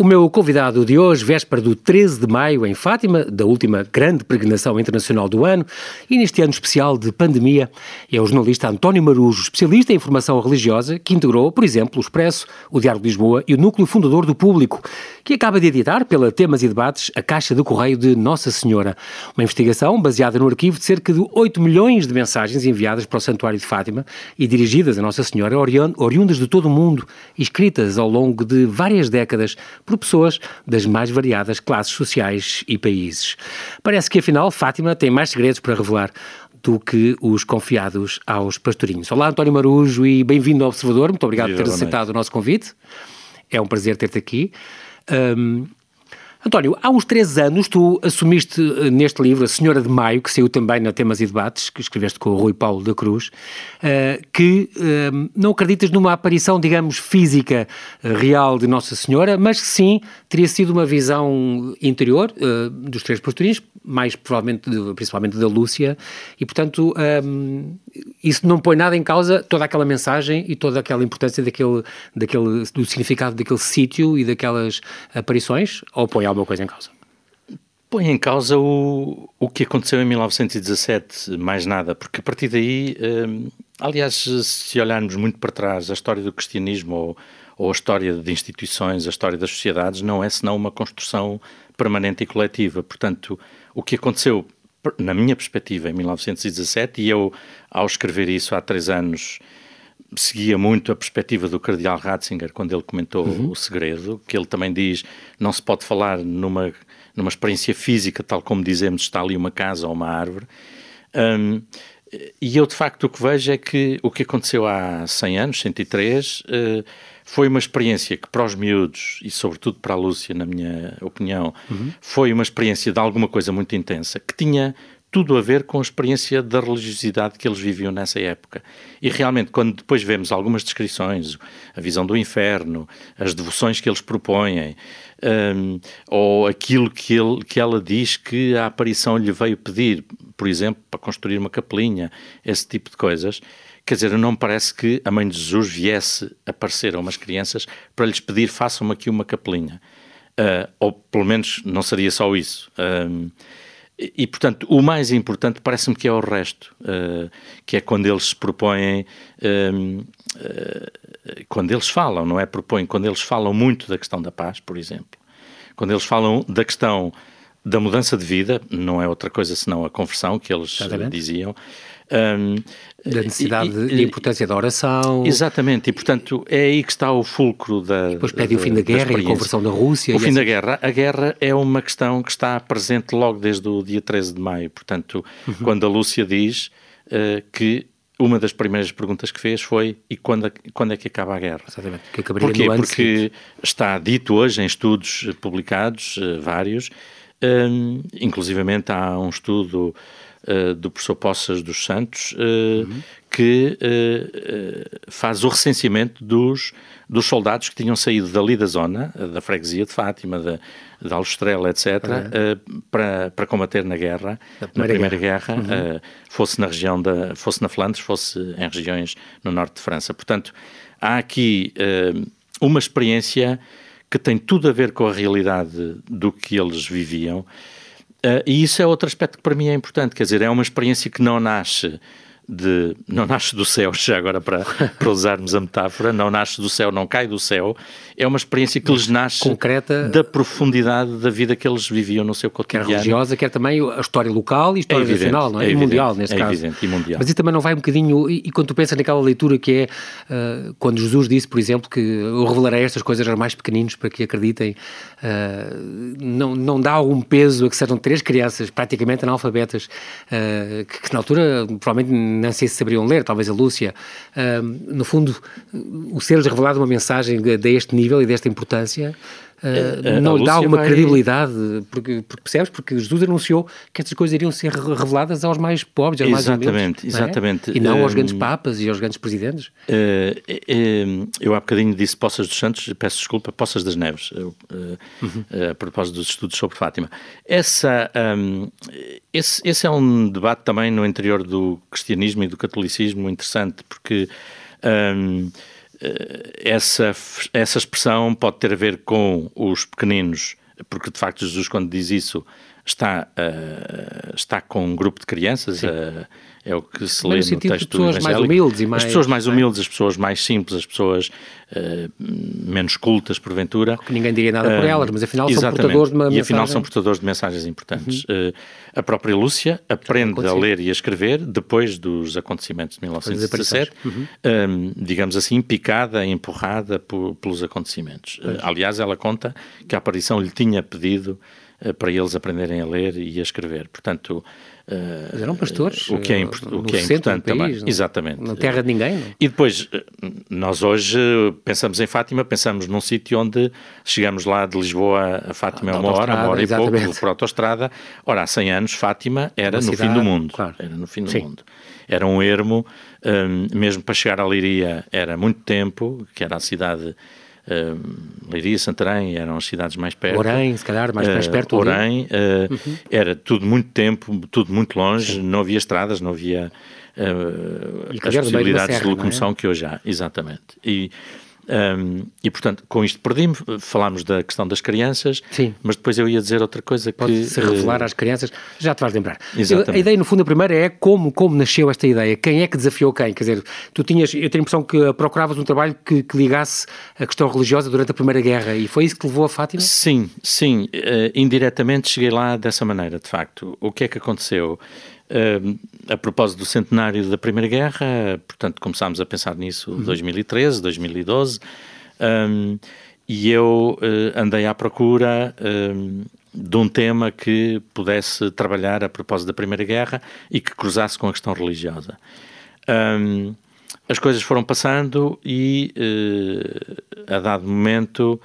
O meu convidado de hoje, véspera do 13 de maio, em Fátima, da última grande peregrinação internacional do ano, e neste ano especial de pandemia, é o jornalista António Marujo, especialista em informação religiosa, que integrou, por exemplo, o Expresso, o Diário de Lisboa e o núcleo fundador do Público, que acaba de editar, pela Temas e Debates, a Caixa de Correio de Nossa Senhora. Uma investigação baseada no arquivo de cerca de 8 milhões de mensagens enviadas para o Santuário de Fátima e dirigidas a Nossa Senhora, oriundas de todo o mundo, escritas ao longo de várias décadas por pessoas das mais variadas classes sociais e países. Parece que, afinal, Fátima tem mais segredos para revelar do que os confiados aos pastorinhos. Olá, António Marujo, e bem-vindo ao Observador. Muito obrigado por ter aceitado o nosso convite. É um prazer ter-te aqui. Um, António, há uns três anos tu assumiste eh, neste livro, A Senhora de Maio, que saiu também na Temas e Debates, que escreveste com o Rui Paulo da Cruz, uh, que uh, não acreditas numa aparição, digamos, física real de Nossa Senhora, mas sim teria sido uma visão interior dos três pastorinhos, mais provavelmente, de, principalmente da Lúcia, e portanto um, isso não põe nada em causa toda aquela mensagem e toda aquela importância daquele, daquele, do significado daquele sítio e daquelas aparições, ou põe alguma coisa em causa? Põe em causa o, o que aconteceu em 1917, mais nada, porque a partir daí, um, aliás, se olharmos muito para trás, a história do cristianismo ou, ou a história de instituições, a história das sociedades, não é senão uma construção permanente e coletiva. Portanto, o que aconteceu, na minha perspectiva, em 1917, e eu, ao escrever isso há três anos, seguia muito a perspectiva do cardeal Ratzinger quando ele comentou uhum. o segredo, que ele também diz não se pode falar numa, numa experiência física, tal como dizemos, está ali uma casa ou uma árvore. Um, e eu, de facto, o que vejo é que o que aconteceu há 100 anos, 103, uh, foi uma experiência que para os miúdos, e sobretudo para a Lúcia, na minha opinião, uhum. foi uma experiência de alguma coisa muito intensa, que tinha tudo a ver com a experiência da religiosidade que eles viviam nessa época. E realmente, quando depois vemos algumas descrições, a visão do inferno, as devoções que eles propõem, um, ou aquilo que, ele, que ela diz que a aparição lhe veio pedir, por exemplo, para construir uma capelinha, esse tipo de coisas, Quer dizer, não me parece que a mãe de Jesus viesse aparecer a umas crianças para lhes pedir façam-me aqui uma capelinha. Uh, ou pelo menos não seria só isso. Uh, e, portanto, o mais importante parece-me que é o resto, uh, que é quando eles se propõem, quando eles falam, não é propõem, quando eles falam muito da questão da paz, por exemplo. Quando eles falam da questão da mudança de vida, não é outra coisa senão a conversão que eles diziam. Um, da necessidade e, e, e, importância da oração. Exatamente, e portanto é aí que está o fulcro da. E depois pede da, o fim da guerra e a conversão da Rússia. O fim assim. da guerra. A guerra é uma questão que está presente logo desde o dia 13 de maio. Portanto, uhum. quando a Lúcia diz uh, que uma das primeiras perguntas que fez foi e quando, quando é que acaba a guerra? Exatamente, que Porquê? Porque está dito hoje em estudos publicados, uh, vários, um, inclusivamente há um estudo uh, do professor Poças dos Santos, uh, uhum. que uh, faz o recenseamento dos, dos soldados que tinham saído dali da zona, da freguesia de Fátima, da, da Aljustrela, etc., uhum. para, para combater na guerra, na Primeira Guerra, guerra uhum. fosse na região da, fosse na Flandres, fosse em regiões no norte de França. Portanto, há aqui uma experiência que tem tudo a ver com a realidade do que eles viviam Uh, e isso é outro aspecto que para mim é importante, quer dizer, é uma experiência que não nasce de não nasce do céu, já agora para, para usarmos a metáfora, não nasce do céu, não cai do céu, é uma experiência que lhes nasce concreta da profundidade da vida que eles viviam no seu cotidiano. Quer religiosa, quer também a história local e a história é evidente, nacional, não é? é evidente, mundial, nesse é caso. Evidente, e mundial. Mas isso também não vai um bocadinho, e, e quando tu pensas naquela leitura que é uh, quando Jesus disse, por exemplo, que eu revelarei estas coisas aos mais pequeninos para que acreditem, uh, não, não dá algum peso a que sejam três crianças praticamente analfabetas, uh, que, que na altura provavelmente não sei se saberiam ler, talvez a Lúcia, uh, no fundo, o ser-lhes revelado uma mensagem deste nível e desta importância Uh, não lhe dá alguma vai... credibilidade, porque, porque, percebes? Porque Jesus anunciou que estas coisas iriam ser reveladas aos mais pobres, aos exatamente, mais humildes. Exatamente, é? E não aos grandes papas e aos grandes presidentes. Uh, eu há bocadinho disse Poças dos Santos, peço desculpa, Poças das Neves, uhum. a propósito dos estudos sobre Fátima. Essa, um, esse, esse é um debate também no interior do cristianismo e do catolicismo interessante, porque um, essa, essa expressão pode ter a ver com os pequeninos, porque de facto Jesus, quando diz isso, está, uh, está com um grupo de crianças, uh, é o que se lê no, no texto pessoas evangélico. mais humildes e mais... As pessoas mais humildes, as pessoas mais simples, as pessoas uh, menos cultas, porventura. Que ninguém diria nada por elas, mas afinal são portadores de uma E afinal são portadores de mensagens importantes. Uhum. a própria Lúcia aprende a ler e a escrever depois dos acontecimentos de 1917, uhum. um, digamos assim, picada, empurrada por, pelos acontecimentos. aliás, ela conta que a aparição lhe tinha pedido para eles aprenderem a ler e a escrever. Portanto, eh, Mas eram pastores. O que é, import o que é importante país, também. Não? Exatamente. Na terra de ninguém. Não? E depois, eh, nós hoje pensamos em Fátima, pensamos num sítio onde chegamos lá de Lisboa a Fátima ah, uma hora, uma hora e exatamente. pouco, por autostrada. Ora, há 100 anos, Fátima era uma no cidade, fim do mundo. Claro. Era no fim do Sim. mundo. Era um ermo, um, mesmo para chegar a Liria era muito tempo, que era a cidade Uh, Leiria, Santarém eram as cidades mais perto. Orém, se calhar, mais, mais perto. Uh, Orém, uh, uhum. era tudo muito tempo, tudo muito longe, Sim. não havia estradas, não havia uh, as possibilidades serra, de locomoção é? que hoje há, exatamente. E um, e, portanto, com isto perdi-me, falámos da questão das crianças, Sim. mas depois eu ia dizer outra coisa Pode que... se revelar uh, às crianças, já te vais lembrar. Exatamente. A ideia, no fundo, a primeira é como, como nasceu esta ideia, quem é que desafiou quem? Quer dizer, tu tinhas, eu tenho a impressão que procuravas um trabalho que, que ligasse a questão religiosa durante a Primeira Guerra, e foi isso que levou a Fátima? Sim, sim, uh, indiretamente cheguei lá dessa maneira, de facto. O que é que aconteceu? A propósito do centenário da Primeira Guerra, portanto, começámos a pensar nisso em uhum. 2013, 2012, um, e eu uh, andei à procura um, de um tema que pudesse trabalhar a propósito da Primeira Guerra e que cruzasse com a questão religiosa. Um, as coisas foram passando e, uh, a dado momento,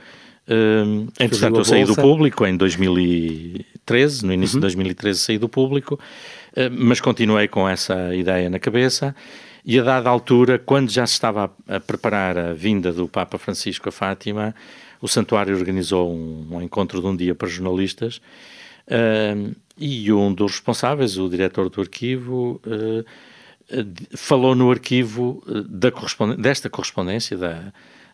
uh, entretanto, eu saí do público em 2013, no início uhum. de 2013 saí do público, mas continuei com essa ideia na cabeça. E a dada altura, quando já se estava a, preparar a vinda do Papa Francisco a Fátima, o santuário organizou um, um encontro de um dia para jornalistas uh, e um dos responsáveis, o diretor do arquivo, uh, falou no arquivo da desta correspondência da,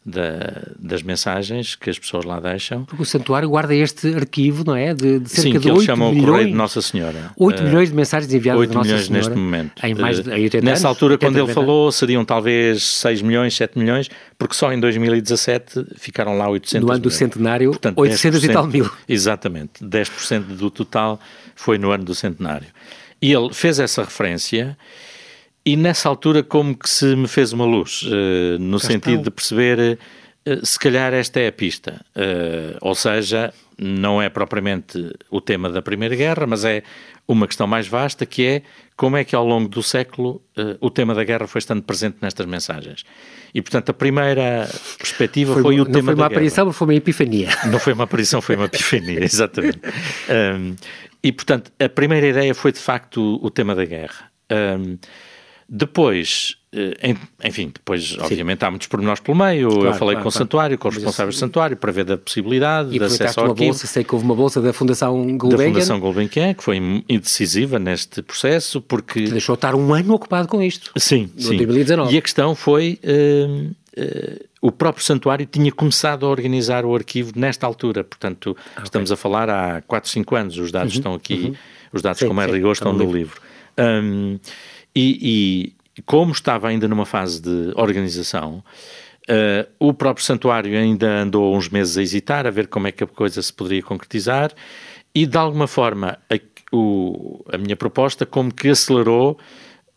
da, das mensagens que as pessoas lá deixam. Porque o santuário guarda este arquivo, não é? De, de cerca Sim, de que eles chamam milhões, o Correio de Nossa Senhora. 8 uh, milhões de mensagens enviadas 8 de Nossa milhões Senhora. neste momento. Em mais de, em 80 Nessa anos, altura, quando ele falou, seriam talvez 6 milhões, 7 milhões, porque só em 2017 ficaram lá 800 No ano do centenário, Portanto, 800 e tal mil. Exatamente. 10% do total foi no ano do centenário. E ele fez essa referência e nessa altura como que se me fez uma luz, uh, no sentido de perceber eh, se calhar esta é a pista. Uh, ou seja, não é propriamente o tema da Primeira Guerra, mas é uma questão mais vasta que é como é que ao longo do século uh, o tema da guerra foi estando presente nestas mensagens. E, portanto, a primeira perspectiva foi, foi o tema da guerra. Não foi uma aparição, foi uma epifania. Não foi uma aparição, foi uma epifania, exatamente. Um, e, portanto, a primeira ideia foi, de facto, o tema da guerra. Um, depois, eh, enfim, depois, Sim. obviamente, há muitos pormenores pelo meio. Claro, eu falei claro, com o santuário, com os responsáveis do santuário, para ver da possibilidade e de acesso ao uma bolsa, sei que houve uma bolsa da Fundação Gulbenkian. Da Fundação Gulbenkian, que foi indecisiva neste processo, porque... Te deixou estar um ano ocupado com isto. Sim, sim. 2019. E a questão foi... Uh, uh, o próprio santuário tinha começado a organizar o arquivo nesta altura, portanto, ah, estamos a falar há 4, 5 anos, os dados uhum, estão aqui, uhum. os dados sim, com mais rigor estão no livro. livro. Um, e, como estava ainda numa fase de organização, uh, o próprio santuário ainda andou uns meses a hesitar, a ver como é que a coisa se poderia concretizar, e de alguma forma a, o, a minha proposta como que acelerou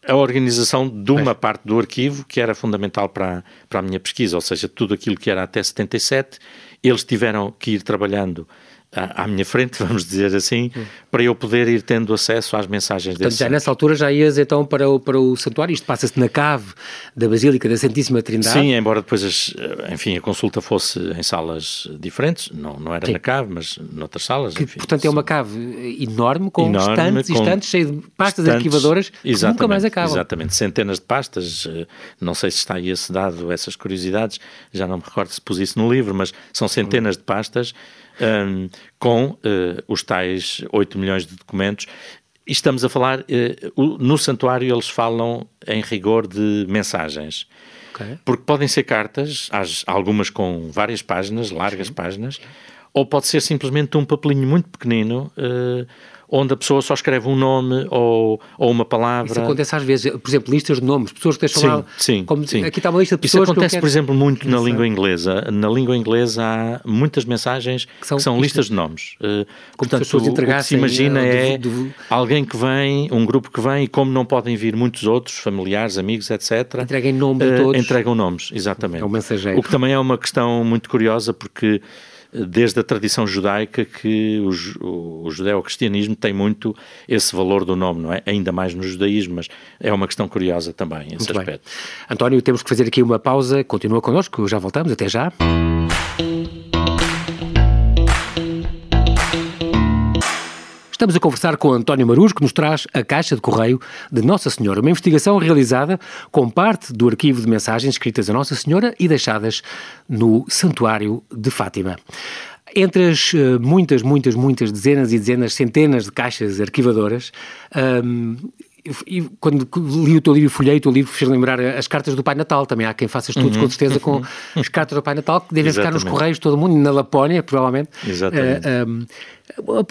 a organização de uma parte do arquivo que era fundamental para, para a minha pesquisa, ou seja, tudo aquilo que era até 77, eles tiveram que ir trabalhando à, minha frente, vamos dizer assim, hum. para eu poder ir tendo acesso às mensagens Portanto, já nessa altura já ias então para o, para o santuário, isto passa-se na cave da Basílica da Santíssima Trindade? Sim, embora depois, as, enfim, a consulta fosse em salas diferentes, não, não era Sim. na cave, mas noutras salas, que, enfim, Portanto, é uma cave enorme, com enorme, estantes e estantes, cheio de pastas estantes, arquivadoras que nunca mais acabam. Exatamente, centenas de pastas, eh, não sei se está aí esse dado, essas curiosidades, já não me recordo se pus isso no livro, mas são centenas de pastas um, com uh, os tais 8 milhões de documentos estamos a falar, no santuário eles falam em rigor de mensagens. Okay. Porque podem ser cartas, algumas com várias páginas, largas Sim. páginas, ou pode ser simplesmente um papelinho muito pequenino uh, onde a pessoa só escreve um nome ou, ou uma palavra. Isso acontece às vezes, por exemplo, listas de nomes, pessoas que deixam sim, lá. Sim, como, sim. Aqui está uma lista de pessoas. Isso acontece, quero... por exemplo, muito na língua inglesa. Na língua inglesa há muitas mensagens que são, que são listas de nomes. Uh, como portanto, o, o que se imagina eh, é do, do... alguém que vem, um grupo que vem e como não podem vir muitos outros, familiares, amigos, etc. Entreguem nomes uh, todos. Entregam nomes, exatamente. É um mensageiro. O que também é uma questão muito curiosa porque desde a tradição judaica que o, o judeu-cristianismo tem muito esse valor do nome, não é? Ainda mais no judaísmo, mas é uma questão curiosa também, esse muito aspecto. Bem. António, temos que fazer aqui uma pausa, continua connosco, já voltamos, até já. Estamos a conversar com António Marus, que nos traz a caixa de correio de Nossa Senhora, uma investigação realizada com parte do arquivo de mensagens escritas a Nossa Senhora e deixadas no Santuário de Fátima. Entre as uh, muitas, muitas, muitas dezenas e dezenas, centenas de caixas arquivadoras, um, e quando li o teu livro, folhei o teu livro, fez lembrar as cartas do Pai Natal. Também há quem faça estudos, uhum. com certeza, com as cartas do Pai Natal, que devem Exatamente. ficar nos correios todo mundo, na Lapónia, provavelmente. Exatamente. Uh, um,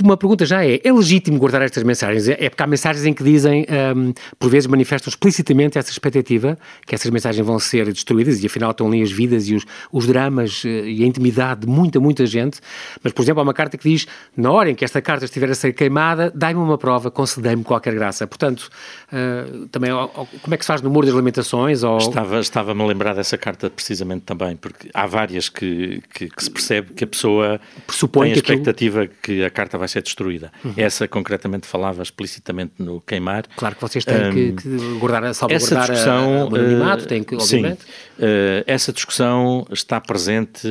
uma pergunta já é: é legítimo guardar estas mensagens? É porque há mensagens em que dizem, um, por vezes manifestam explicitamente essa expectativa que essas mensagens vão ser destruídas e afinal estão ali as vidas e os, os dramas eh, e a intimidade de muita, muita gente. Mas, por exemplo, há uma carta que diz: na hora em que esta carta estiver a ser queimada, dai-me uma prova, concedei-me qualquer graça. Portanto, uh, também, como é que se faz no Muro das Lamentações? Ou... Estava, estava-me a lembrar dessa carta precisamente também, porque há várias que, que, que se percebe que a pessoa Pressupõe tem a expectativa que a carta vai ser destruída. Uhum. Essa concretamente falava explicitamente no queimar. Claro que vocês têm um, que, que guardar, salvaguardar essa discussão, o anonimato, têm que, obviamente. Sim, uh, essa discussão está presente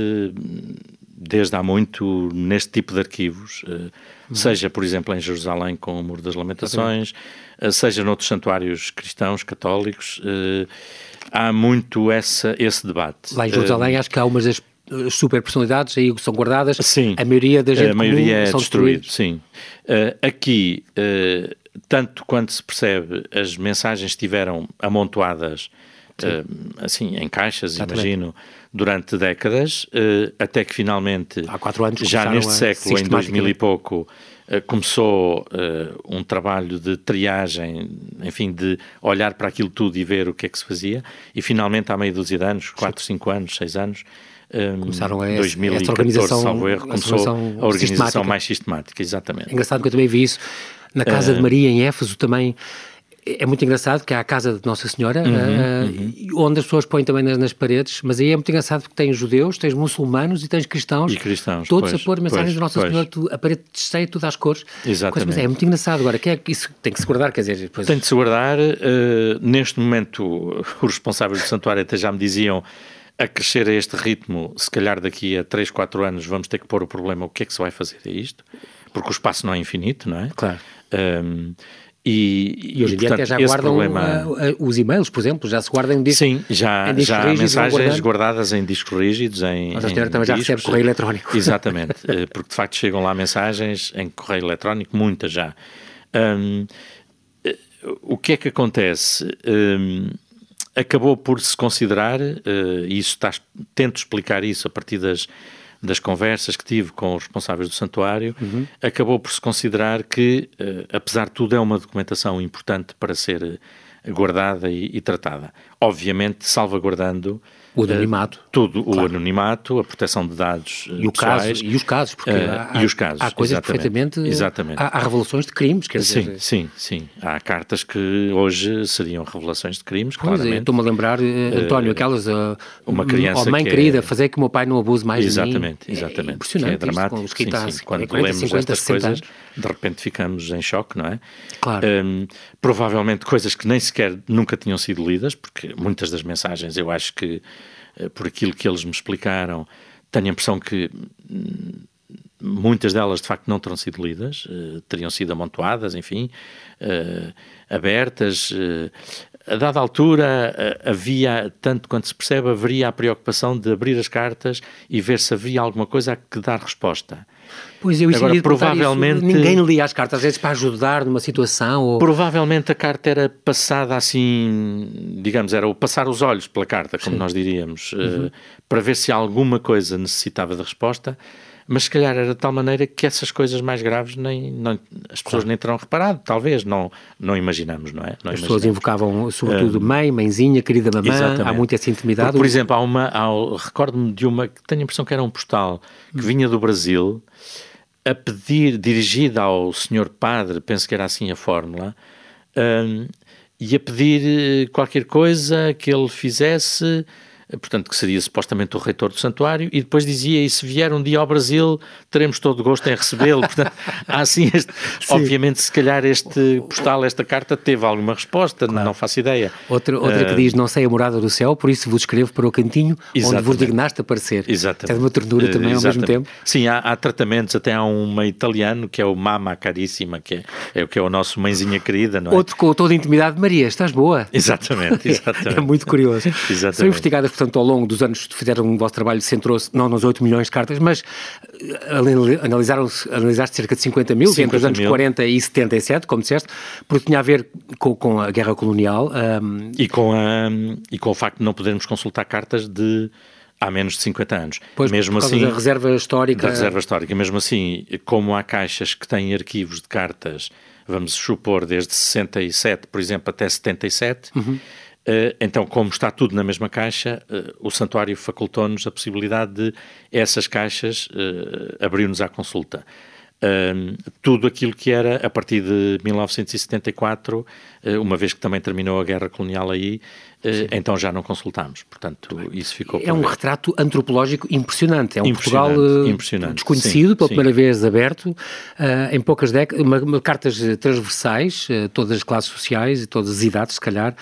desde há muito neste tipo de arquivos, uh, uhum. seja, por exemplo, em Jerusalém com o Muro das Lamentações, uh, seja noutros santuários cristãos, católicos, há muito essa, esse debate. Lá em Jerusalém acho que há umas das super personalidades aí são guardadas. Sim. A maioria da gente a maioria é destruída. Sim. Uh, aqui, uh, tanto quanto se percebe, as mensagens estiveram amontoadas uh, assim em caixas, Exatamente. imagino, durante décadas, até que finalmente, há quatro anos, já neste século, em 2000 e pouco, começou um trabalho de triagem, enfim, de olhar para aquilo tudo e ver o que é que se fazia, e finalmente, há meio dúzia de anos, quatro, cinco anos, seis anos, um, Começaram a 2014, organização, salvo erro, começou a, a organização mais sistemática, exatamente. É engraçado que eu também vi isso na Casa uh, de Maria, em Éfeso, também é muito engraçado que há a casa de Nossa Senhora, uhum, uh, uhum. onde as pessoas põem também nas, nas, paredes, mas aí é muito engraçado porque tens judeus, tens muçulmanos e tens cristãos, e cristãos todos pois, a pôr mensagens pois, de Nossa pois. Senhora, tu, a parede cheia, tudo às cores. Exatamente. Coisa, é muito engraçado. Agora, que é que isso tem que se guardar? Quer dizer, depois... Tem de se guardar. Uh, neste momento, os responsáveis do santuário até já me diziam a crescer a este ritmo, se calhar daqui a 3, 4 anos vamos ter que pôr o problema, o que é que se vai fazer a isto? Porque o espaço não é infinito, não é? Claro. Um, e, e, hoje em dia até já guardam problema... uh, uh, os e-mails, por exemplo, já se guardam em discos Sim, já, já há mensagens guardadas em discos rígidos, em Mas a senhora também já recebe correio eletrónico. Exatamente, eh, porque de facto chegam lá mensagens em correio eletrónico, muitas já. Um, eh, o que é que acontece? Um, acabou por se considerar, uh, e isso está, tento explicar isso a partir das, das conversas que tive com os responsáveis do santuário, uhum. acabou por se considerar que, uh, apesar de tudo, é uma documentação importante para ser guardada e, e tratada. Obviamente, salvaguardando o anonimato. Uh, tudo, claro. o anonimato, a proteção de dados e, o pessoais, caso, e os casos, porque uh, há, e os casos, há coisas exatamente, perfeitamente... Exatamente. Há, há, revelações de crimes, quer sim, dizer... Sim, sim, Há cartas que hoje seriam revelações de crimes, pois claramente. É, estou-me a lembrar, uh, António, aquelas... uma criança oh, mãe que querida, é... fazer que o meu pai não abuse mais exatamente, de mim. Exatamente, é impressionante é dramático. Isto, sim. sim. Quando 40, lemos 50, estas coisas, anos. de repente ficamos em choque, não é? Claro. Um, provavelmente coisas que nem sequer nunca tinham sido lidas, porque muitas das mensagens eu acho que eh, por aquilo que eles me explicaram, tenho a impressão que hum, muitas delas de facto não terão sido lidas, uh, teriam sido amontoadas, enfim, uh, abertas. A dada altura havia, tanto quanto se percebe, haveria a preocupação de abrir as cartas e ver se havia alguma coisa a que dar resposta. Pois eu Agora, provavelmente ninguém lia as cartas, às vezes para ajudar numa situação. Ou... Provavelmente a carta era passada assim, digamos, era o passar os olhos pela carta, como Sim. nós diríamos, uhum. uh, para ver se alguma coisa necessitava de resposta mas se calhar era de tal maneira que essas coisas mais graves nem, não, as pessoas claro. nem terão reparado, talvez, não, não imaginamos, não é? Não as pessoas invocavam sobretudo uh, mãe, mãezinha, querida mamã, exatamente. há muita essa intimidade. Por, por exemplo, há uma, recordo-me de uma, que tenho a impressão que era um postal, que vinha do Brasil, a pedir, dirigida ao senhor padre, penso que era assim a fórmula, um, e a pedir qualquer coisa que ele fizesse portanto, que seria supostamente o reitor do santuário, e depois dizia, e se vier um dia ao Brasil, teremos todo o gosto em recebê-lo. Portanto, há assim, este, obviamente, se calhar este postal, esta carta, teve alguma resposta, claro. não faço ideia. Outra, outra uh, que ah, diz, não sei a morada do céu, por isso vos escrevo para o cantinho onde vos dignaste aparecer. Exatamente. É de uma ternura uh, também exatamente. ao mesmo tempo. Sim, há, há, tratamentos, até há uma italiano, que é o Mama Caríssima, que é, é o que é o nosso mãezinha querida, não é? Outro com toda a intimidade, Maria, estás boa? Exatamente, exatamente. é muito curioso. Exatamente. São investigadas portanto, ao longo dos anos fizeram um vosso trabalho, centrou-se não nos 8 milhões de cartas, mas eh, analisaram analisaste cerca de 50 mil, 50 entre os anos mil. 40 e 77, como disseste, porque tinha a ver com, com a guerra colonial. Um... E, com a, e com o facto de não podermos consultar cartas de há menos de 50 anos. Pois, mesmo assim, da reserva histórica. Da reserva histórica. Mesmo assim, como há caixas que têm arquivos de cartas, vamos supor, desde 67, por exemplo, até 77, uhum. Eh, então, como está tudo na mesma caixa, eh, o santuário facultou-nos a possibilidade de essas caixas eh, abrir-nos à consulta. tudo aquilo que era a partir de 1974, uma vez que também terminou a guerra colonial aí. Então já não consultámos. Portanto, isso ficou. É um retrato antropológico impressionante. É um impressionante, Portugal impressionante. desconhecido, sim, pela sim. primeira vez aberto, em poucas décadas, cartas transversais, todas as classes sociais e todas as idades, se calhar,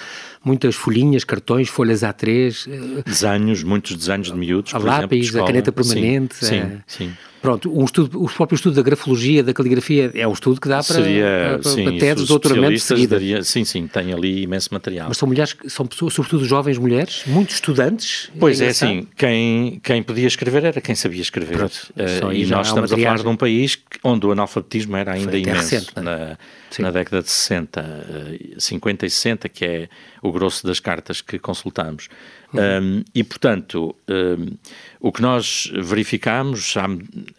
muitas folhinhas, cartões, folhas A3. Eh, desenhos, muitos desenhos de miúdos, a lápis, exemplo, a caneta permanente. Sim, sim, eh, sim. Pronto, um estudo, o próprio estudo da grafologia, da caligrafia, é um estudo que dá para, Seria, para, sim, para teses, doutoramento daria, Sim, sim, tem ali imenso material. Mas são mulheres, são pessoas, sobretudo jovens mulheres, muitos estudantes. Pois é, é assim, quem, quem podia escrever era quem sabia escrever. Pronto, uh, e nós estamos a falar de um país onde o analfabetismo era ainda imenso. Recente, é? na, na década de 60, 50 e 60, que é o grosso das cartas que consultamos. Uhum. Um, e, portanto, um, o que nós verificamos,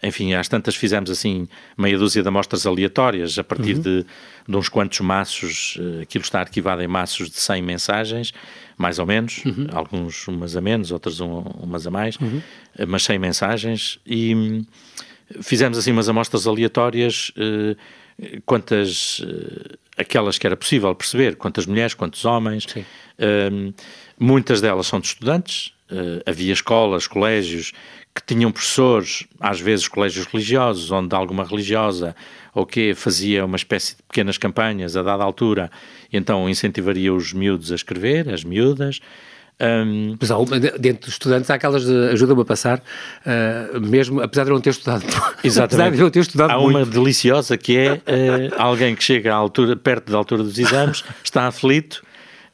enfim, às tantas fizemos assim meia dúzia de amostras aleatórias a partir uhum. de, de, uns quantos maços, uh, aquilo está arquivado em maços de 100 mensagens, mais ou menos, uhum. alguns umas a menos, outras um, umas a mais, uhum. uh, mas 100 mensagens, e um, fizemos assim umas amostras aleatórias. Uh, quantas aquelas que era possível perceber, quantas mulheres, quantos homens. Uh, muitas delas são de estudantes. Uh, havia escolas, colégios que tinham professores, às vezes colégios religiosos, onde alguma religiosa ou que fazia uma espécie de pequenas campanhas a dada altura, então incentivaria os miúdos a escrever, as miúdas. Um... Mas há uma, dentro dos estudantes há aquelas de ajuda-me a passar, uh, mesmo apesar de não ter estudado. Exatamente. apesar de não ter estudado há muito. uma deliciosa que é uh, alguém que chega à altura, perto da altura dos exames, está aflito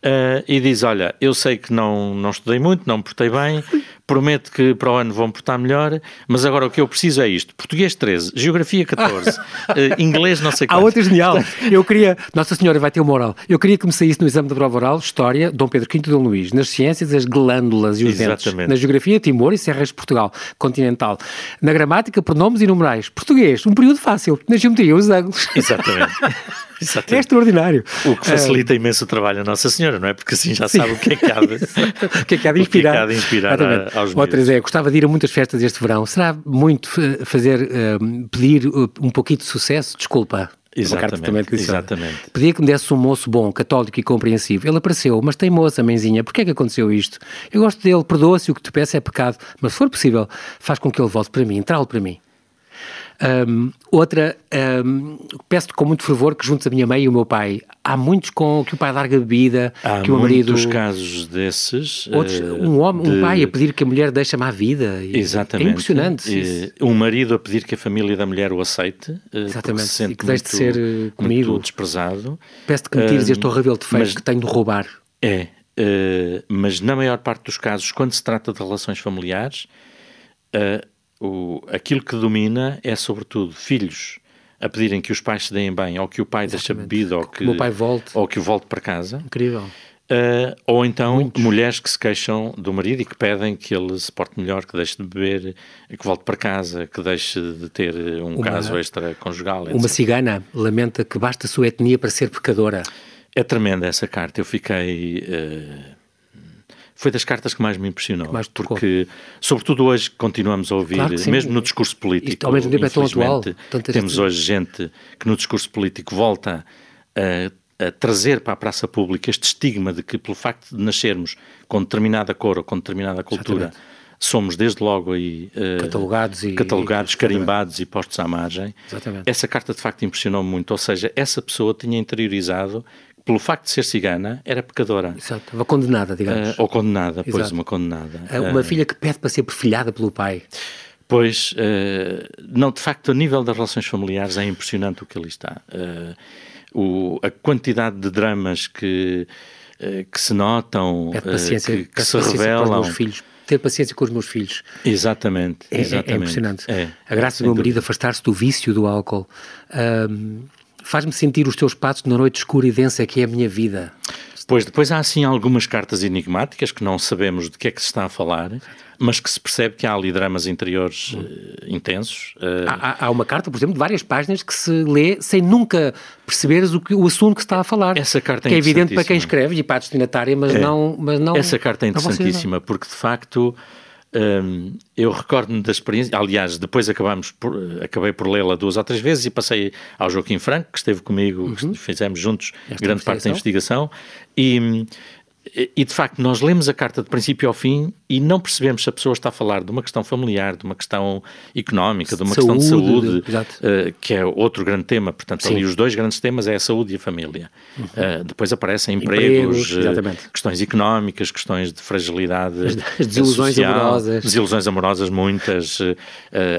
uh, e diz: Olha, eu sei que não, não estudei muito, não me portei bem, prometo que para o ano vão portar melhor, mas agora o que eu preciso é isto: português 13, geografia 14, uh, eh, inglês não sei quanto. Há outra genial. Eu queria, Nossa Senhora vai ter uma oral, eu queria que me saísse no exame de prova oral História, Dom Pedro V e Dom Luís, nas ciências, as glândulas e os Exatamente. dentes, na geografia, Timor e Serras de Portugal, continental, na gramática, pronomes e numerais, português, um período fácil, na geometria, os ângulos. Exatamente. Exatamente. É extraordinário. O que facilita uh, imenso o trabalho a Nossa Senhora, não é? Porque assim já sim. sabe o que é que há de, o que é que há de inspirar. O que é que há de inspirar a, aos Outra é, gostava de ir a muitas festas este verão. Será muito fazer, uh, pedir uh, um pouquinho de sucesso? Desculpa. Exatamente, exatamente. Pedia que me desse um moço bom, católico e compreensivo. Ele apareceu, mas tem moça, mãezinha, porquê é que aconteceu isto? Eu gosto dele, perdoa-se, o que te peço é pecado, mas se for possível, faz com que ele volte para mim, traga-lo para mim. Um, outra, um, peço-te com muito fervor que juntes a minha mãe e o meu pai. Há muitos com que o pai larga bebida, Há que o marido. muitos casos desses. Outros, uh, um homem, de... um pai a pedir que a mulher deixe-me à vida. Exatamente. É impressionante. um marido a pedir que a família da mulher o aceite. Uh, Exatamente. Se e que deixe de ser uh, comigo. Muito desprezado. Peço-te que me tires este horrível defeito mas... que tenho de roubar. É, uh, mas na maior parte dos casos, quando se trata de relações familiares, uh, o, aquilo que domina é sobretudo filhos a pedirem que os pais se deem bem, ou que o pai Exatamente. deixe bebida, ou que, que o pai volte. ou que volte para casa. Incrível. Uh, ou então Muitos. mulheres que se queixam do marido e que pedem que ele se porte melhor, que deixe de beber, que volte para casa, que deixe de ter um uma, caso extra-conjugal. Uma cigana lamenta que basta a sua etnia para ser pecadora. É tremenda essa carta. Eu fiquei. Uh, foi das cartas que mais me impressionou. Mais porque, sobretudo hoje, continuamos a ouvir, claro mesmo no discurso político. Isto, ao mesmo tempo é tão atual. Temos hoje gente que no discurso político volta a, a, trazer para a praça pública este estigma de que, pelo facto de nascermos com determinada cor ou com determinada cultura. Exatamente somos desde logo aí uh, catalogados, e, catalogados e, carimbados e postos à margem. Exatamente. Essa carta de facto impressionou-me muito, ou seja, essa pessoa tinha interiorizado pelo facto de ser cigana, era pecadora. Exato, uma condenada, digamos. Uh, ou condenada, Exato. pois, uma condenada. Uma uh, filha que pede para ser perfilhada pelo pai. Pois, não, de facto, a nível das relações familiares é impressionante o que ali está. O, a quantidade de dramas que, que se notam, que, que se revelam. ter paciência com os meus filhos. Exatamente. É, exatamente. é impressionante. É, a graça do meu marido afastar-se do vício do álcool. Um, Faz-me sentir os teus passos na noite escura e densa que é a minha vida. Pois, depois há assim algumas cartas enigmáticas que não sabemos de que é que se está a falar, mas que se percebe que há ali dramas interiores uh, intensos. Uh... Há, há, uma carta, por exemplo, de várias páginas que se lê sem nunca perceberes o, que, o assunto que se está a falar. Essa carta é, que é evidente para quem escreve e para a destinatária, mas, é. não, mas não. Essa carta é interessantíssima porque de facto um, eu recordo-me da experiência, aliás, depois acabamos por, acabei por lê-la duas ou três vezes e passei ao Joaquim Franco, que esteve comigo, uhum. fizemos juntos Esta grande parte da investigação, e, e de facto, nós lemos a carta de princípio ao fim e não percebemos se a pessoa está a falar de uma questão familiar, de uma questão económica, de uma saúde, questão de saúde, de, uh, que é outro grande tema. Portanto, Sim. ali os dois grandes temas é a saúde e a família. Uhum. Uh, depois aparecem empregos, empregos uh, questões económicas, questões de fragilidade As desilusões social, amorosas. Desilusões amorosas muitas,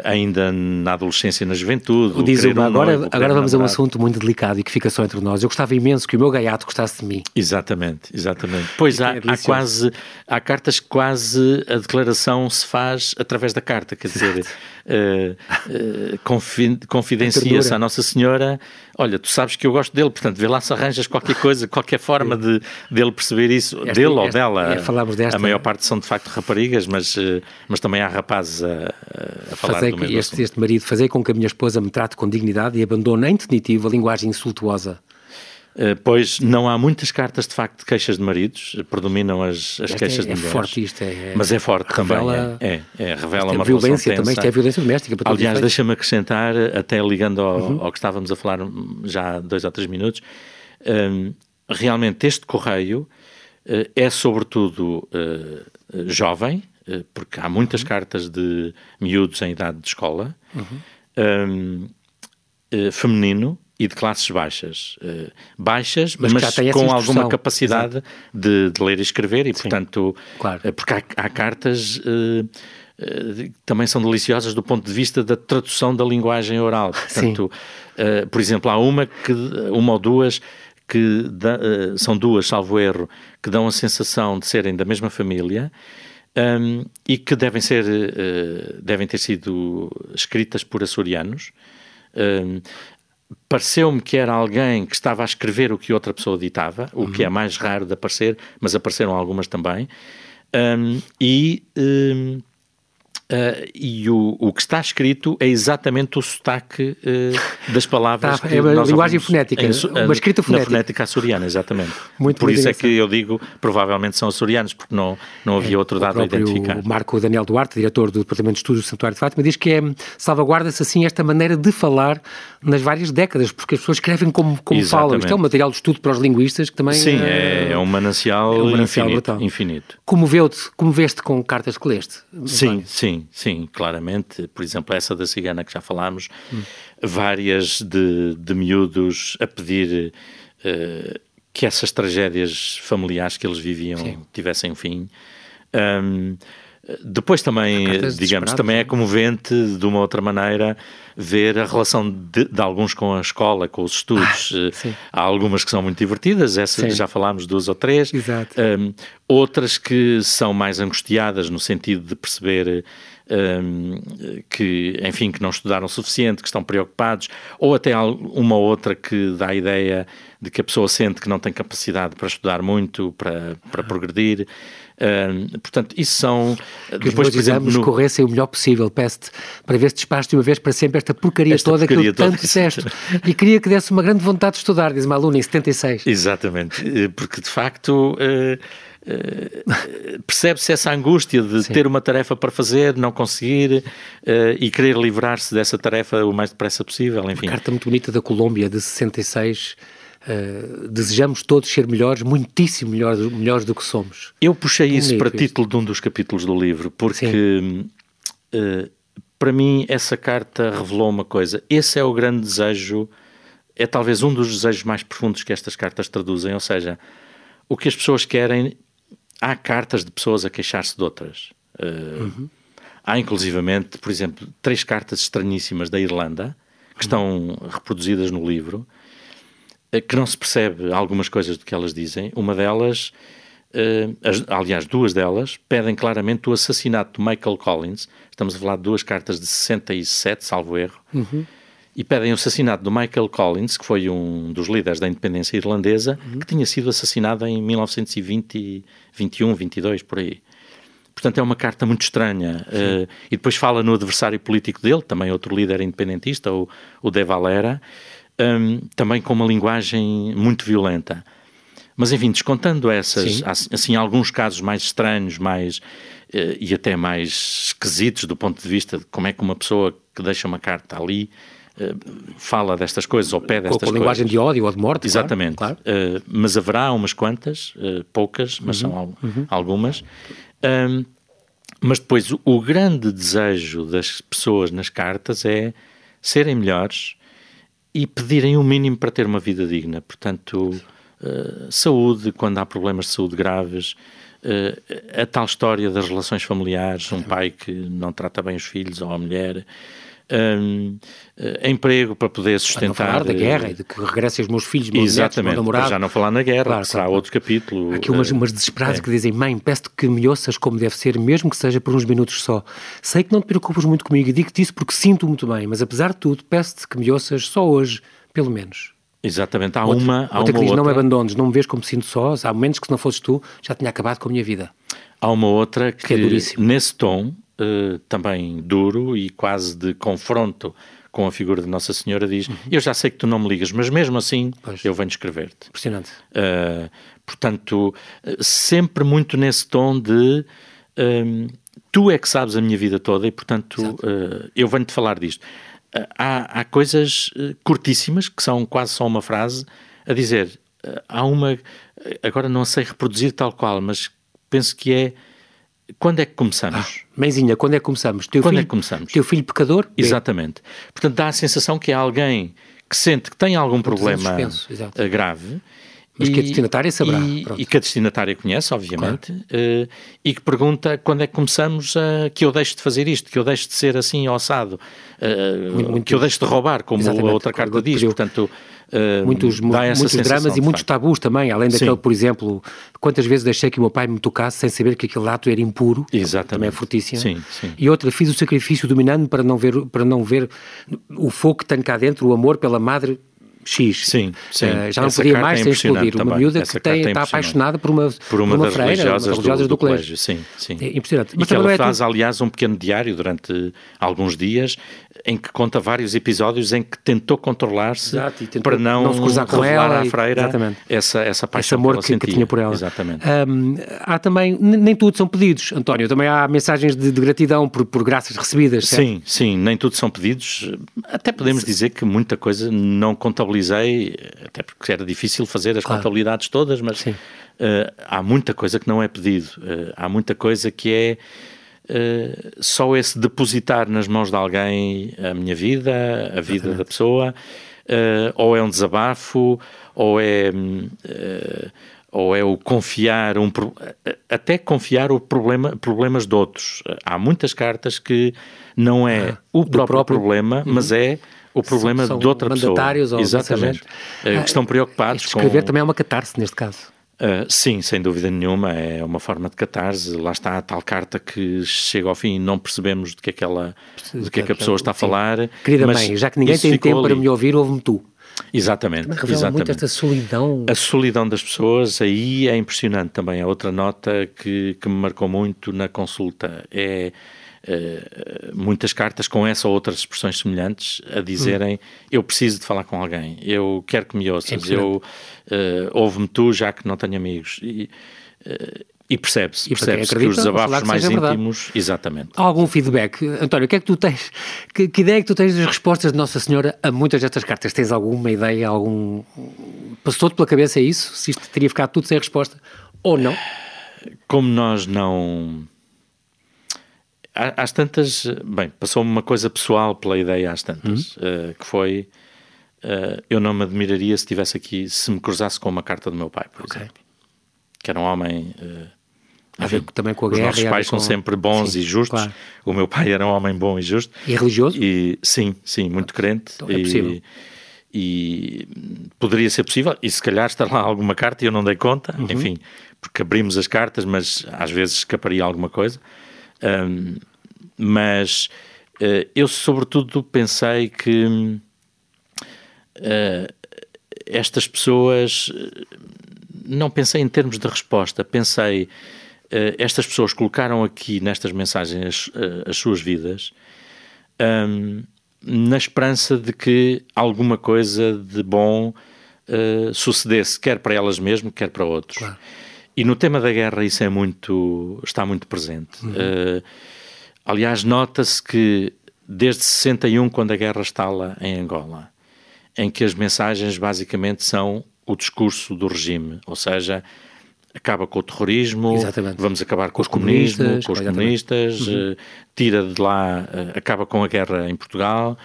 ainda na adolescência e na juventude. Diz uma, agora, noivo, agora vamos a um assunto muito delicado e que fica só entre nós. Eu gostava imenso que o meu gaiato gostasse de mim. Exatamente, exatamente. Pois há, é há quase, há cartas que quase a declaração se faz através da carta, quer dizer, uh, uh, confidencia-se à Nossa Senhora, olha, tu sabes que eu gosto dele, portanto, vê lá se arranjas qualquer coisa, qualquer forma de dele perceber isso, esta, dele esta, ou dela. É, desta, a maior parte são de facto raparigas, mas, uh, mas também há rapazes a, a falar fazer do mesmo este, este marido, fazer com que a minha esposa me trate com dignidade e abandone em definitivo a linguagem insultuosa. Eh, pois não há muitas cartas de facto de queixas de maridos, predominam as, as queixas é, de mulheres. É forte isto, é, mas é forte revela, também. É, é, é revela uma violência também, isto é violência doméstica. Aliás, deixa-me acrescentar, até ligando ao, uhum. ao, que estávamos a falar já há dois ou três minutos, um, realmente este correio uh, é sobretudo uh, jovem, uh, porque há muitas uhum. cartas de miúdos em idade de escola, uhum. um, feminino e de classes baixas. Uh, baixas, mas, mas com alguma capacidade de, de, ler e escrever, e Sim, portanto, claro. uh, porque há, há cartas. Uh, também são deliciosas do ponto de vista da tradução da linguagem oral. Portanto, por exemplo, há uma que uma ou duas que dá, são duas, salvo erro, que dão a sensação de serem da mesma família um, e que devem ser devem ter sido escritas por açorianos. Um, pareceu-me que era alguém que estava a escrever o que outra pessoa ditava, o uhum. que é mais raro de aparecer, mas apareceram algumas também. Um, e um, Uh, e o, o que está escrito é exatamente o sotaque uh, das palavras. Tá, é uma linguagem fonética, em, uma escrita fonética. Na fonética açoriana, exatamente. Muito Por isso é que eu digo, provavelmente são açorianos, porque não, não havia é, outro dado a identificar. O Marco Daniel Duarte, diretor do Departamento de Estudos do Santuário de Fátima, diz que é, salvaguarda-se assim esta maneira de falar nas várias décadas, porque as pessoas escrevem como, como falam. Isto é um material de estudo para os linguistas que também. Sim, é, é um manancial, é um manancial infinito. infinito. Como, vê-te, como veste com cartas que leste? Sim, sim. Sim, sim, claramente. Por exemplo, essa da cigana que já falámos, hum. várias de, de miúdos a pedir uh, que essas tragédias familiares que eles viviam sim. tivessem um fim. Um, Depois também, digamos, também é comovente de uma outra maneira ver a relação de, de alguns com a escola, com os estudos. Ah, Há algumas que são muito divertidas, essas já falámos duas ou três. Um, outras que são mais angustiadas no sentido de perceber um, que, enfim, que não estudaram o suficiente, que estão preocupados, ou até uma outra que dá a ideia de que a pessoa sente que não tem capacidade para estudar muito, para, para progredir. Uh, portanto, isso são. Que depois, os meus exames no... corressem o melhor possível. Peço-te para ver se despacho de uma vez para sempre esta porcaria esta toda porcaria que eu tanto disseste. e queria que desse uma grande vontade de estudar, diz uma aluna em 76. Exatamente, eh, porque de facto. Uh, Uh, percebe-se essa angústia de Sim. ter uma tarefa para fazer, não conseguir uh, e querer livrar-se dessa tarefa o mais depressa possível, enfim. Uma carta muito bonita da Colômbia, de 66, Uh, desejamos todos ser melhores, muitíssimo melhores, melhores do que somos. Eu puxei isso para título de um dos capítulos do livro, porque uh, para mim essa carta revelou uma coisa. Esse é o grande desejo, é talvez um dos desejos mais profundos que estas cartas traduzem, ou seja, o que as pessoas querem. Há cartas de pessoas a queixar-se de outras. Uh, uhum. Há inclusivamente, por exemplo, três cartas estranhíssimas da Irlanda que uhum. estão reproduzidas no livro que não se percebe algumas coisas do que elas dizem. Uma delas, uh, as, aliás, duas delas, pedem claramente o assassinato de Michael Collins. Estamos a falar de duas cartas de 67, salvo erro. Uhum. E pedem o assassinato do Michael Collins, que foi um dos líderes da independência irlandesa, uhum. que tinha sido assassinado em 1920, 21, 22, por aí. Portanto, é uma carta muito estranha. Uh, e depois fala no adversário político dele, também outro líder independentista, o, o De Valera um, também com uma linguagem muito violenta. Mas enfim, descontando essas, Sim. assim, alguns casos mais estranhos, mais uh, e até mais esquisitos do ponto de vista de como é que uma pessoa que deixa uma carta ali uh, fala destas coisas ou pede estas com, com linguagem de ódio ou de morte. Exatamente. Claro, claro. Uh, mas haverá umas quantas, poucas, mas uhum, são uhum. algumas. Um, mas depois o, o grande desejo das pessoas nas cartas é serem melhores, e pedirem o mínimo para ter uma vida digna. Portanto, uh, saúde, quando há problemas de saúde graves, uh, a tal história das relações familiares, um pai que não trata bem os filhos ou a mulher. Um, uh, emprego para poder sustentar. Para não falar da guerra e de que regressem os meus filhos, meus Exatamente, netos, namorado. já não falar na guerra, claro, será claro. outro capítulo. Há aqui umas, umas desesperadas é. que dizem: Mãe, peço-te que me ouças como deve ser, mesmo que seja por uns minutos só. Sei que não te preocupas muito comigo e digo-te isso porque sinto muito bem, mas apesar de tudo, peço-te que me ouças só hoje, pelo menos. Exatamente, há outra, uma. Há outra que diz: outra... Não me abandones, não me vês como sinto só, há momentos que se não fosses tu, já tinha acabado com a minha vida. Há uma outra que, que é nesse tom, uh, também duro e quase de confronto com a figura de Nossa Senhora, diz: uhum. Eu já sei que tu não me ligas, mas mesmo assim pois. eu venho escrever-te. Impressionante. Uh, portanto, sempre muito nesse tom de. Um, tu é que sabes a minha vida toda e, portanto, uh, eu venho-te falar disto. Uh, há, há, coisas curtíssimas, que são quase só uma frase, a dizer. há uma. Agora não sei reproduzir tal qual, mas penso que é quando é que começamos? Ah, mãezinha, quando é que começamos? Teu quando filho, é que começamos? Teu filho pecador? Exatamente. Portanto, dá a sensação que é alguém que sente que tem algum problema eh, grave. Mas e, que a destinatária saberá. E, e, que a destinatária conhece, obviamente, claro. uh, e que pergunta quando é que começamos a, que eu deixo de fazer isto, que eu deixo de ser assim ossado, uh, muito, muito, que eu deixo de roubar, como a outra carta diz. Portanto, Uh, muitos muitos dramas e muitos tabus também, além daquele, Sim. por exemplo, quantas vezes deixei que o meu pai me tocasse sem saber que aquele ato era impuro, Exatamente. também é fortíssimo. Sim, sim. E outra, fiz o sacrifício dominando para não ver, para não ver o fogo que tem cá dentro, o amor pela madre X. Sim, sim. Uh, já não Essa podia mais é sem explodir. Também. Uma miúda Essa que tem, é está apaixonada por uma, por uma, por uma das freira, religiosas, uma religiosas do, do, colégio. Sim, sim. É impressionante. Mas e que ela é faz, aliás, um pequeno diário durante alguns dias em que conta vários episódios em que tentou controlar-se para não, não se cruzar com ela à freira exatamente. essa, essa paixão Esse amor que, que, tinha por ela. Exatamente. Um, há também, nem tudo são pedidos, António, também há mensagens de, de gratidão por, por graças recebidas, certo? Sim, sim, nem tudo são pedidos. Até podemos sim. dizer que muita coisa não contabilizei, até porque era difícil fazer as claro. contabilidades todas, mas uh, há muita coisa que não é pedido. Uh, há muita coisa que é Uh, só esse depositar nas mãos de alguém a minha vida, a vida Exatamente. da pessoa, uh, ou é um desabafo, ou é. Uh, ou é o confiar um até confiar o problema problemas de outros há muitas cartas que não é ah, o próprio, próprio, problema uhum. mas é o problema são, de outra mandatários pessoa ou exatamente ah, que estão preocupados escrever com... também é uma catarse neste caso Uh, sim, sem dúvida nenhuma, é uma forma de catarse. Lá está a tal carta que chega ao fim e não percebemos de que, aquela, de que, é que a pessoa está a falar. Querida mãe, já que ninguém tem tempo ali. para me ouvir, ouve-me tu. Exatamente. Mas revela exatamente. muito esta solidão. A solidão das pessoas aí é impressionante também. A outra nota que, que me marcou muito na consulta é uh, muitas cartas com essa ou outras expressões semelhantes a dizerem hum. eu preciso de falar com alguém, eu quero que me ouças, é eu uh, ouve-me tu já que não tenho amigos. E, uh, e percebe-se, percebe-se que os desabafos mais íntimos, exatamente. Há algum feedback? António, o que é que tu tens? Que, que, ideia é que tu tens das respostas de Nossa Senhora a muitas destas cartas? Tens alguma ideia, algum... Passou-te pela cabeça isso? Se isto teria ficado tudo sem resposta? Ou não? Como nós não... Às tantas... Bem, passou-me uma coisa pessoal pela ideia às tantas, hum? uh, que foi... Uh, eu não me admiraria se estivesse aqui, se me cruzasse com uma carta do meu pai, por okay. exemplo. Que era um homem... Uh, a ver também com a guerra. Os nossos pais são sempre bons sim, e justos. Claro. O meu pai era um homem bom e justo. E religioso? E, sim, sim, muito crente. Então é possível. E, e, poderia ser possível, e se calhar está lá alguma carta e eu não dei conta, uhum. enfim, porque abrimos as cartas, mas às vezes escaparia alguma coisa. Um, mas uh, eu, sobretudo, pensei que uh, estas pessoas. Não pensei em termos de resposta, pensei uh, estas pessoas colocaram aqui nestas mensagens uh, as suas vidas um, na esperança de que alguma coisa de bom uh, sucedesse, quer para elas mesmas, quer para outros. Claro. E no tema da guerra isso é muito, está muito presente. Uhum. aliás, nota-se que desde 61, quando a guerra estala em Angola, em que as mensagens basicamente são o discurso do regime, ou seja, acaba com o terrorismo, Exatamente. vamos acabar com, com o comunismo, comunistas, com os comunistas, uhum. uh, tira de lá, uh, acaba com a guerra em Portugal,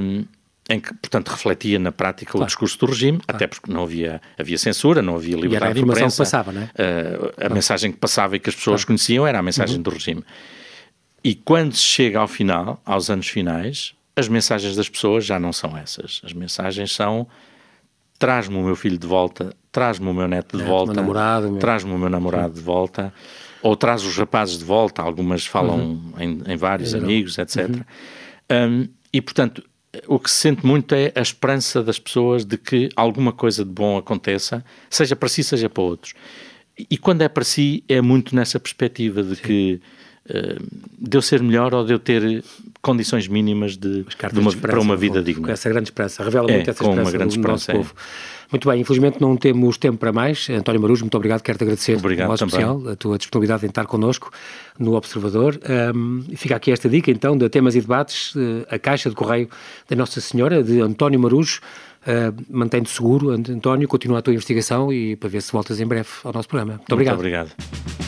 um, em que, portanto, refletia na prática claro. o discurso do regime, claro. até porque não havia, havia censura, não havia liberdade de imprensa. Que passava, não é? Uh, a mensagem que passava e que as pessoas claro. conheciam era a mensagem uhum. do regime. E quando se chega ao final, aos anos finais, as mensagens das pessoas já não são essas. As mensagens são traz-me o meu filho de volta, traz-me o meu neto de neto, volta, traz-me o meu namorado Sim. de volta, ou traz os rapazes de volta, algumas falam uhum. em, em, vários é amigos, etc. Uhum. Um, e, portanto, o que se sente muito é a esperança das pessoas de que alguma coisa de bom aconteça, seja para si, seja para outros. E quando é para si, é muito nessa perspectiva de Sim. que de eu ser melhor ou de eu ter condições mínimas de, de uma, para uma vida digna. Com essa grande esperança, revela é, muito essa esperança uma grande do esperança, nosso é. povo. Muito bem, infelizmente não temos tempo para mais. António Marujo, muito obrigado, quero-te agradecer obrigado modo especial a tua disponibilidade em estar connosco no Observador. Um, fica aqui esta dica então de temas e debates, uh, a caixa de correio da Nossa Senhora, de António Marujo. Uh, Mantém-te seguro, António, continua a tua investigação e para ver se voltas em breve ao nosso programa. Muito obrigado. Muito obrigado.